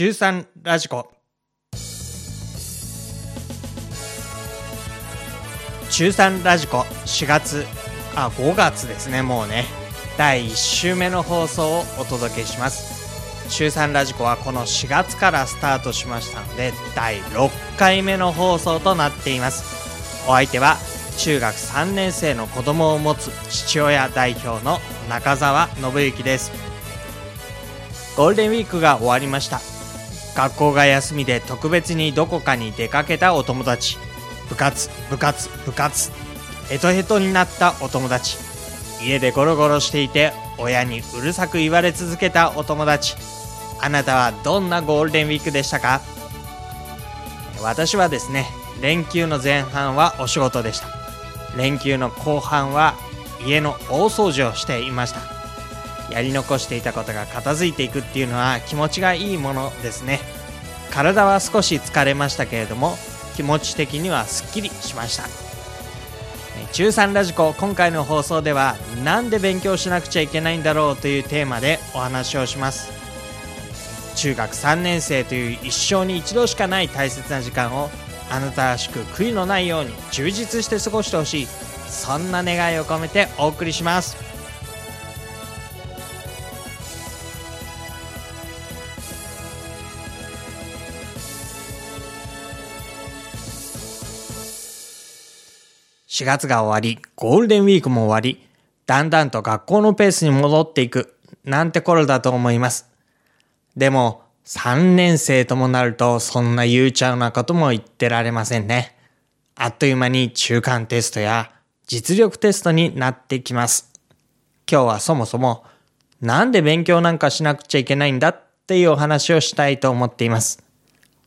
中3ラジコ。中3ラジコ4月あ5月ですねもうね。第1週目の放送をお届けします。中3ラジコはこの4月からスタートしましたので第6回目の放送となっています。お相手は中学3年生の子供を持つ父親代表の中澤信之です。ゴールデンウィークが終わりました。学校が休みで特別にどこかに出かけたお友達。部活部活部活。ヘトヘトになったお友達。家でゴロゴロしていて親にうるさく言われ続けたお友達。あなたはどんなゴールデンウィークでしたか？私はですね連休の前半はお仕事でした。連休の後半は家の大掃除をしていました。やり残していたことが片付いていくっていうのは気持ちがいいものですね。体は少し疲れましたけれども気持ち的にはすっきりしました。中3ラジコ今回の放送ではなんで勉強しなくちゃいけないんだろうというテーマでお話をします。中学3年生という一生に一度しかない大切な時間をあなたらしく悔いのないように充実して過ごしてほしい。そんな願いを込めてお送りします。4月が終わり、ゴールデンウィークも終わり、だんだんと学校のペースに戻っていく、なんて頃だと思います。でも、3年生ともなると、そんな悠長なことも言ってられませんね。あっという間に中間テストや実力テストになってきます。今日はそもそも、なんで勉強なんかしなくちゃいけないんだっていうお話をしたいと思っています。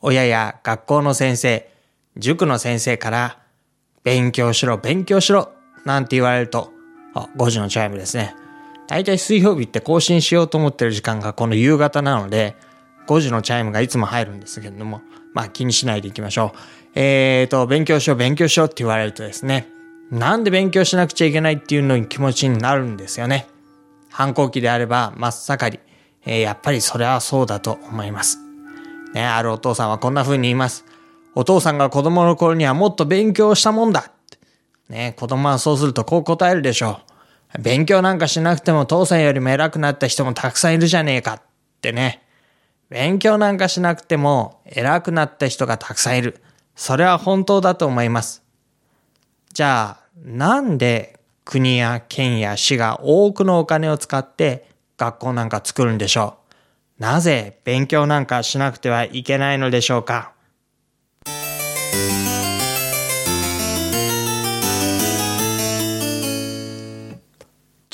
親や学校の先生、塾の先生から、勉強しろ、勉強しろなんて言われると、あ、5時のチャイムですね。大体水曜日って更新しようと思ってる時間がこの夕方なので、5時のチャイムがいつも入るんですけれども、まあ気にしないでいきましょう。えーと、勉強しろ、勉強しろって言われるとですね、なんで勉強しなくちゃいけないっていうのに気持ちになるんですよね。反抗期であれば真っ盛り、えー、やっぱりそれはそうだと思います。ね、あるお父さんはこんな風に言います。お父さんが子供の頃にはもっと勉強したもんだ。ね、子供はそうするとこう答えるでしょう。勉強なんかしなくても父さんよりも偉くなった人もたくさんいるじゃねえかってね。勉強なんかしなくても偉くなった人がたくさんいる。それは本当だと思います。じゃあ、なんで国や県や市が多くのお金を使って学校なんか作るんでしょう？なぜ勉強なんかしなくてはいけないのでしょうか？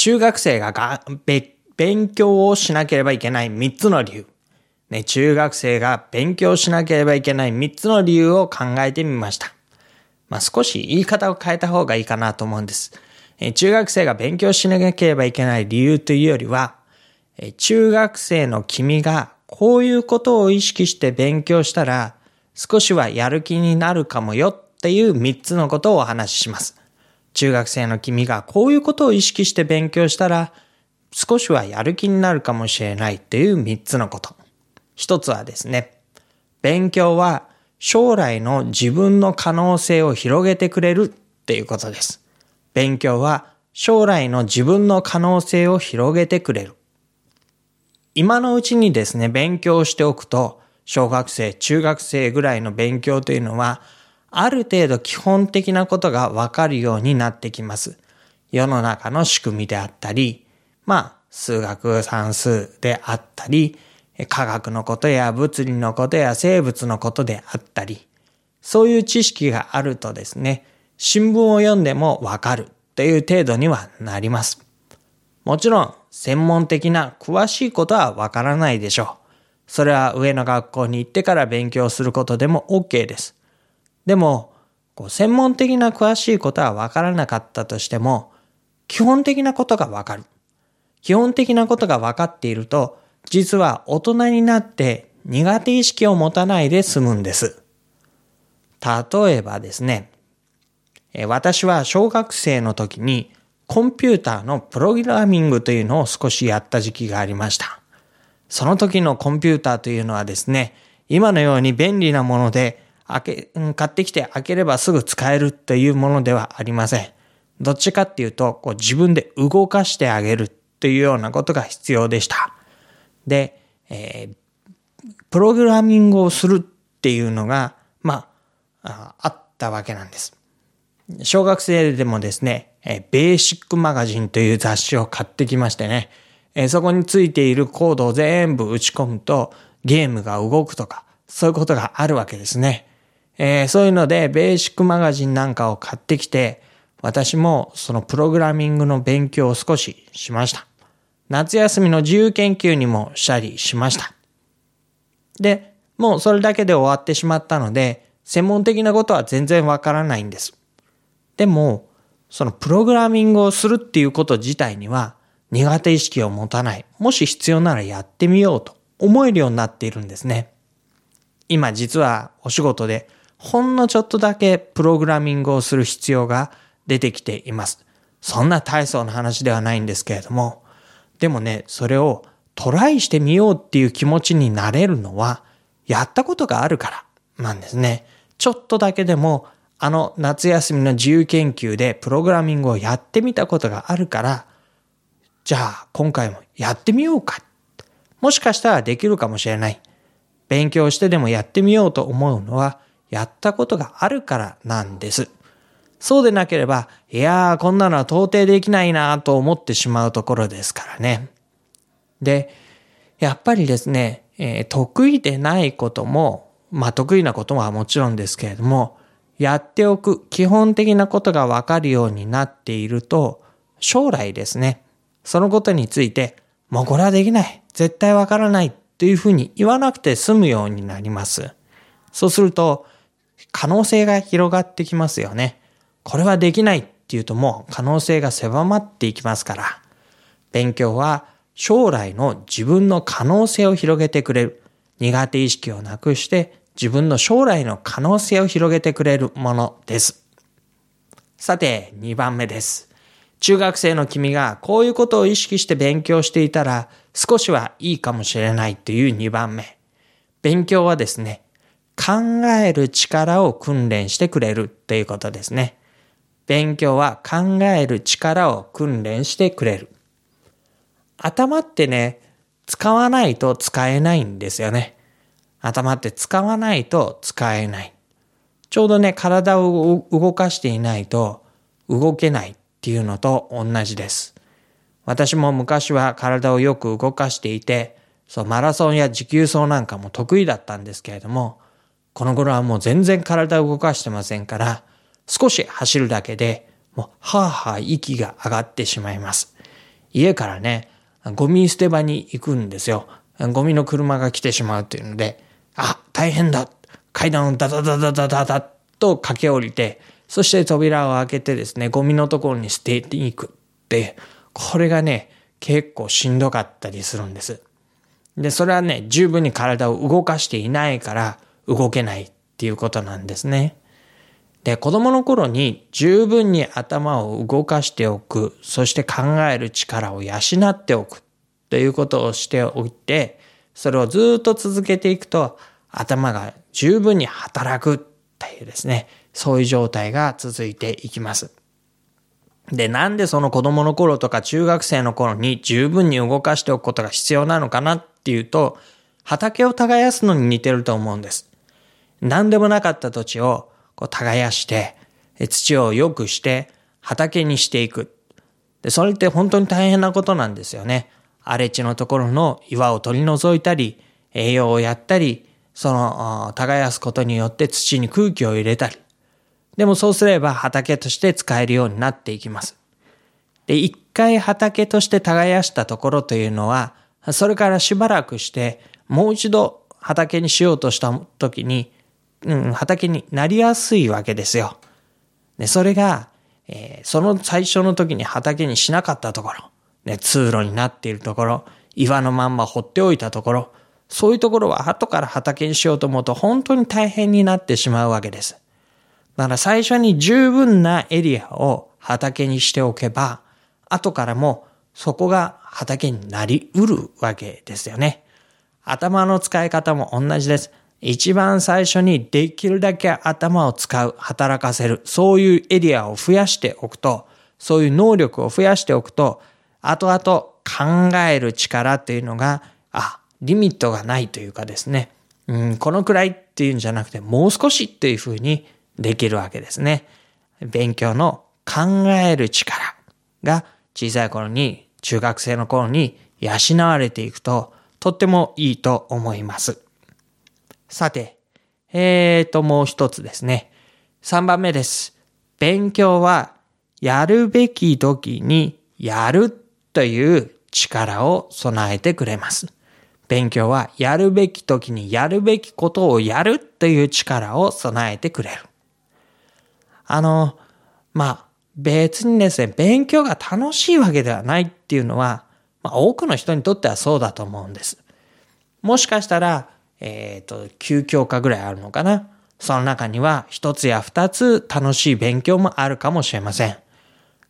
中学生がが勉強をしなければいけない3つの理由。ね、中学生が勉強しなければいけない3つの理由を考えてみました。まあ、少し言い方を変えた方がいいかなと思うんです。え中学生が勉強しなければいけない理由というよりは、え中学生の君がこういうことを意識して勉強したら少しはやる気になるかもよっていう3つのことをお話しします。中学生の君がこういうことを意識して勉強したら少しはやる気になるかもしれないっていう3つのこと。一つはですね、勉強は将来の自分の可能性を広げてくれるっていうことです。勉強は将来の自分の可能性を広げてくれる。今のうちにですね、勉強しておくと、小学生、中学生ぐらいの勉強というのは、ある程度基本的なことがわかるようになってきます。世の中の仕組みであったり、まあ、数学算数であったり、科学のことや物理のことや生物のことであったり、そういう知識があるとですね、新聞を読んでもわかるという程度にはなります。もちろん、専門的な詳しいことはわからないでしょう。それは上の学校に行ってから勉強することでも OK です。でも、こう専門的な詳しいことはわからなかったとしても、基本的なことがわかる。基本的なことがわかっていると、実は大人になって苦手意識を持たないで済むんです。例えばですね、私は小学生の時にコンピューターのプログラミングというのを少しやった時期がありました。その時のコンピューターというのはですね、今のように便利なもので、開け、買ってきて開ければすぐ使えるというものではありません。どっちかっていうと、こう自分で動かしてあげるというようなことが必要でした。で、えー、プログラミングをするっていうのが、まあ、あったわけなんです。小学生でもですね、えベーシックマガジンという雑誌を買ってきましてね、えそこについているコードを全部打ち込むとゲームが動くとか、そういうことがあるわけですね。えー、そういうので、ベーシックマガジンなんかを買ってきて、私もそのプログラミングの勉強を少ししました。夏休みの自由研究にもしたりしました。で、もうそれだけで終わってしまったので、専門的なことは全然わからないんです。でも、そのプログラミングをするっていうこと自体には苦手意識を持たない。もし必要ならやってみようと思えるようになっているんですね。今実はお仕事でほんのちょっとだけプログラミングをする必要が出てきています。そんな大層な話ではないんですけれども、でもね、それをトライしてみようっていう気持ちになれるのは、やったことがあるからなんですね。ちょっとだけでも、あの夏休みの自由研究でプログラミングをやってみたことがあるから、じゃあ今回もやってみようか。もしかしたらできるかもしれない。勉強してでもやってみようと思うのは、やったことがあるからなんです。そうでなければ、いやー、こんなのは到底できないなと思ってしまうところですからね。で、やっぱりですね、えー、得意でないことも、まあ得意なことはもちろんですけれども、やっておく基本的なことがわかるようになっていると、将来ですね、そのことについて、もうこれはできない、絶対わからないというふうに言わなくて済むようになります。そうすると、可能性が広がってきますよね。これはできないっていうともう可能性が狭まっていきますから、勉強は将来の自分の可能性を広げてくれる。苦手意識をなくして自分の将来の可能性を広げてくれるものです。さて、2番目です。中学生の君がこういうことを意識して勉強していたら少しはいいかもしれないという2番目。勉強はですね、考える力を訓練してくれるということですね。勉強は考える力を訓練してくれる。頭ってね、使わないと使えないんですよね。頭って使わないと使えない。ちょうどね、体を動かしていないと動けないっていうのと同じです。私も昔は体をよく動かしていて、そう、マラソンや持久走なんかも得意だったんですけれども、この頃はもう全然体を動かしてませんから、少し走るだけで、もう、はぁはぁ息が上がってしまいます。家からね、ゴミ捨て場に行くんですよ。ゴミの車が来てしまうっていうので、あ、大変だ階段をダダダダダダダと駆け下りて、そして扉を開けてですね、ゴミのところに捨てていくって、これがね、結構しんどかったりするんです。で、それはね、十分に体を動かしていないから動けないっていうことなんですね。で、子供の頃に十分に頭を動かしておく、そして考える力を養っておくということをしておいて、それをずっと続けていくと頭が十分に働くっていうですね、そういう状態が続いていきます。で、なんでその子供の頃とか中学生の頃に十分に動かしておくことが必要なのかなっていうと、畑を耕すのに似てると思うんです。何でもなかった土地をこう耕して、土を良くして畑にしていく。で、それって本当に大変なことなんですよね。荒れ地のところの岩を取り除いたり、栄養をやったり、その、耕すことによって土に空気を入れたり。でもそうすれば畑として使えるようになっていきます。で、一回畑として耕したところというのは、それからしばらくして、もう一度畑にしようとした時に、うん、畑になりやすいわけですよ。で、それが、えー、その最初の時に畑にしなかったところ、ね、通路になっているところ、岩のまんま放っておいたところ、そういうところは後から畑にしようと思うと本当に大変になってしまうわけです。だから最初に十分なエリアを畑にしておけば、後からもそこが畑になりうるわけですよね。頭の使い方も同じです。一番最初にできるだけ頭を使う、働かせる、そういうエリアを増やしておくと、そういう能力を増やしておくと、後々考える力っていうのが、あ、リミットがないというかですね、うん、このくらいっていうんじゃなくて、もう少しっていうふうにできるわけですね。勉強の考える力が小さい頃に、中学生の頃に養われていくと、とってもいいと思います。さて、えーと、もう一つですね。3番目です。勉強はやるべき時にやるという力を備えてくれます。勉強はやるべき時にやるべきことをやるという力を備えてくれる。あの、まあ、別にですね、勉強が楽しいわけではないっていうのは、まあ、多くの人にとってはそうだと思うんです。もしかしたら、えっ、ー、と、9教科ぐらいあるのかな。その中には一つや二つ楽しい勉強もあるかもしれません。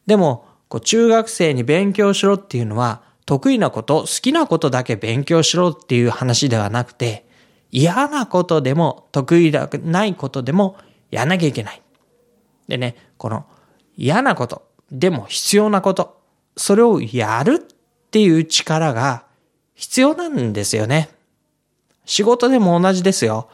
でも、こう中学生に勉強しろっていうのは、得意なこと、好きなことだけ勉強しろっていう話ではなくて、嫌なことでも、得意でないことでもやらなきゃいけない。でね、この嫌なこと、でも必要なこと、それをやるっていう力が必要なんですよね。仕事でも同じですよ。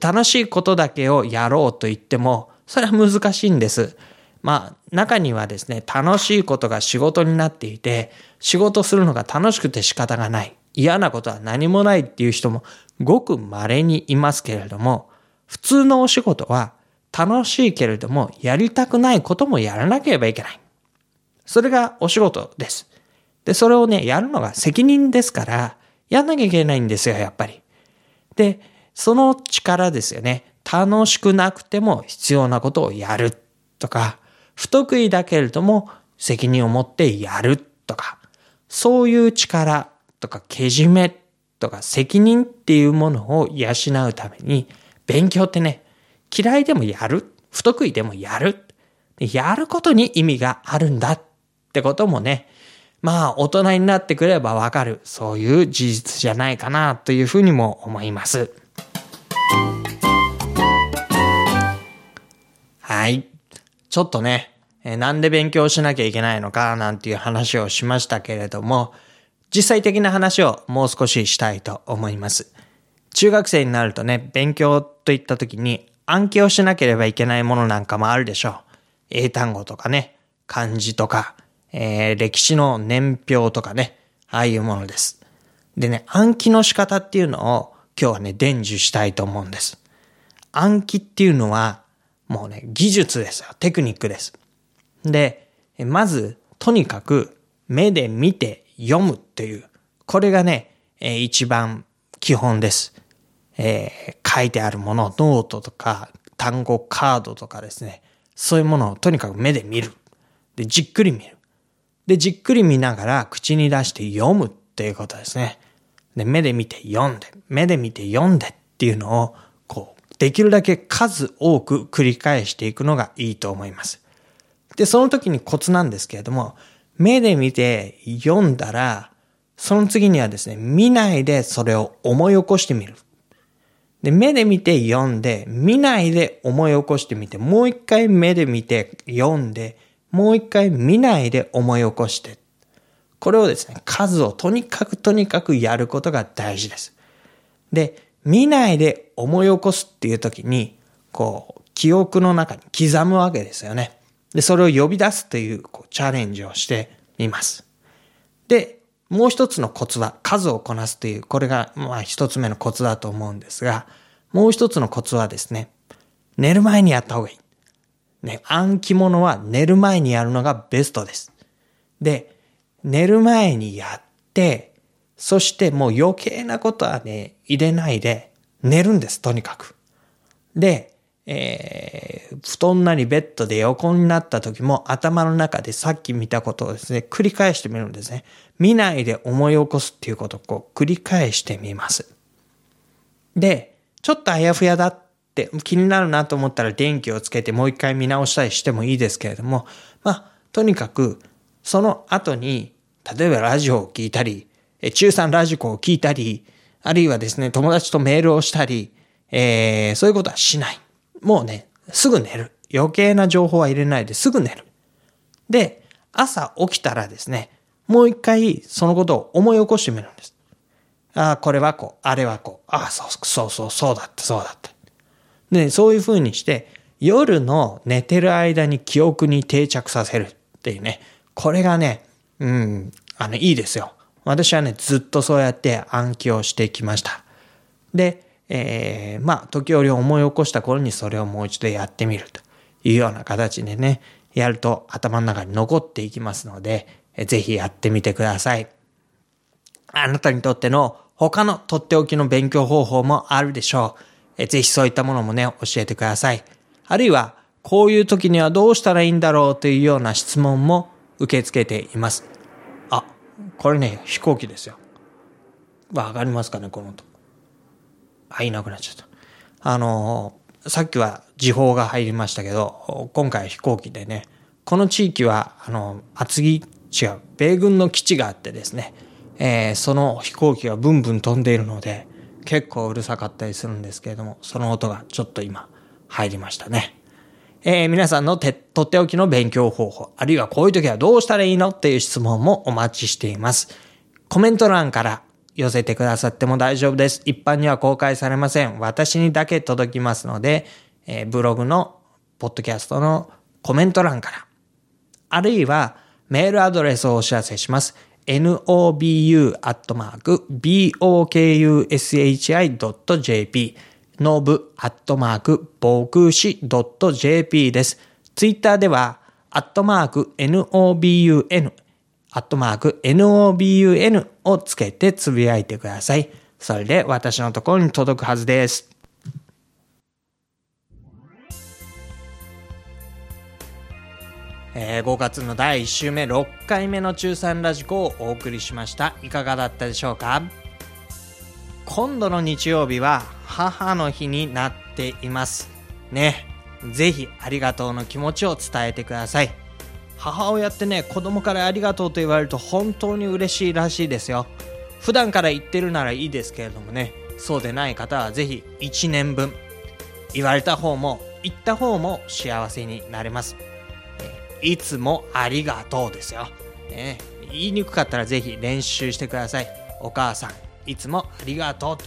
楽しいことだけをやろうと言っても、それは難しいんです。まあ、中にはですね、楽しいことが仕事になっていて、仕事するのが楽しくて仕方がない。嫌なことは何もないっていう人もごく稀にいますけれども、普通のお仕事は楽しいけれども、やりたくないこともやらなければいけない。それがお仕事です。で、それをね、やるのが責任ですから、やんなきゃいけないんですよ、やっぱり。で、その力ですよね。楽しくなくても必要なことをやるとか、不得意だけれども責任を持ってやるとか、そういう力とかけじめとか責任っていうものを養うために、勉強ってね、嫌いでもやる、不得意でもやる、やることに意味があるんだってこともね、まあ大人になってくればわかる、そういう事実じゃないかなというふうにも思います。はい。ちょっとね、えなんで勉強しなきゃいけないのかなんていう話をしましたけれども、実際的な話をもう少ししたいと思います。中学生になるとね、勉強といった時に暗記をしなければいけないものなんかもあるでしょう。英単語とかね、漢字とか、えー、歴史の年表とかね、ああいうものです。でね、暗記の仕方っていうのを今日はね、伝授したいと思うんです。暗記っていうのは、もうね、技術ですよ。テクニックです。で、まず、とにかく、目で見て読むっていう、これがね、えー、一番基本です。えー、書いてあるもの、ノートとか、単語カードとかですね、そういうものをとにかく目で見る。で、じっくり見る。で、じっくり見ながら口に出して読むっていうことですね。で、目で見て読んで、目で見て読んでっていうのを、こう、できるだけ数多く繰り返していくのがいいと思います。で、その時にコツなんですけれども、目で見て読んだら、その次にはですね、見ないでそれを思い起こしてみる。で、目で見て読んで、見ないで思い起こしてみて、もう一回目で見て読んで、もう一回見ないで思い起こして。これをですね、数をとにかくとにかくやることが大事です。で、見ないで思い起こすっていう時に、こう、記憶の中に刻むわけですよね。で、それを呼び出すというこうチャレンジをしてみます。で、もう一つのコツは数をこなすという、これがまあ一つ目のコツだと思うんですが、もう一つのコツはですね、寝る前にやった方がいい。ね、暗記物は寝る前にやるのがベストです。で、寝る前にやって、そしてもう余計なことはね、入れないで寝るんです、とにかく。で、えー、布団なりベッドで横になった時も頭の中でさっき見たことをですね、繰り返してみるんですね。見ないで思い起こすっていうことをこう繰り返してみます。で、ちょっとあやふやだっ気になるなと思ったら電気をつけてもう一回見直したりしてもいいですけれども、まあ、とにかく、その後に、例えばラジオを聞いたり、中3ラジコを聞いたり、あるいはですね、友達とメールをしたり、えー、そういうことはしない。もうね、すぐ寝る。余計な情報は入れないですぐ寝る。で、朝起きたらですね、もう一回そのことを思い起こしてみるんです。ああ、これはこう、あれはこう、ああ、そうそうそう、そうだった、そうだった。で、そういう風にして、夜の寝てる間に記憶に定着させるっていうね、これがね、うん、あの、いいですよ。私はね、ずっとそうやって暗記をしてきました。で、えー、まあ、時折思い起こした頃にそれをもう一度やってみるというような形でね、やると頭の中に残っていきますので、ぜひやってみてください。あなたにとっての他のとっておきの勉強方法もあるでしょう。ぜひそういったものもね、教えてください。あるいは、こういう時にはどうしたらいいんだろうというような質問も受け付けています。あ、これね、飛行機ですよ。わかりますかね、この音。あ、いなくなっちゃった。あのさっきは時報が入りましたけど、今回は飛行機でね、この地域は、あの、厚木、違う、米軍の基地があってですね、えー、その飛行機がブンブン飛んでいるので、結構うるさかったりするんですけれども、その音がちょっと今入りましたね。えー、皆さんのてとっておきの勉強方法、あるいはこういう時はどうしたらいいのっていう質問もお待ちしています。コメント欄から寄せてくださっても大丈夫です。一般には公開されません。私にだけ届きますので、えー、ブログの、ポッドキャストのコメント欄から、あるいはメールアドレスをお知らせします。nobu.bokushi.jp ノブアットマーク、防空士 .jp です。ツイッターでは、アットマーク、nobun、アットマーク、nobun をつけてつぶやいてください。それで私のところに届くはずです。えー、5月の第1週目6回目の中3ラジコをお送りしました。いかがだったでしょうか？今度の日曜日は母の日になっています。ね。ぜひありがとうの気持ちを伝えてください。母親ってね、子供からありがとうと言われると本当に嬉しいらしいですよ。普段から言ってるならいいですけれどもね、そうでない方はぜひ1年分、言われた方も言った方も幸せになれます。いつもありがとうですよ。ね、言いにくかったらぜひ練習してください。お母さん、いつもありがと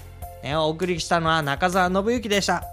う。ね、お送りしたのは中澤信之でした。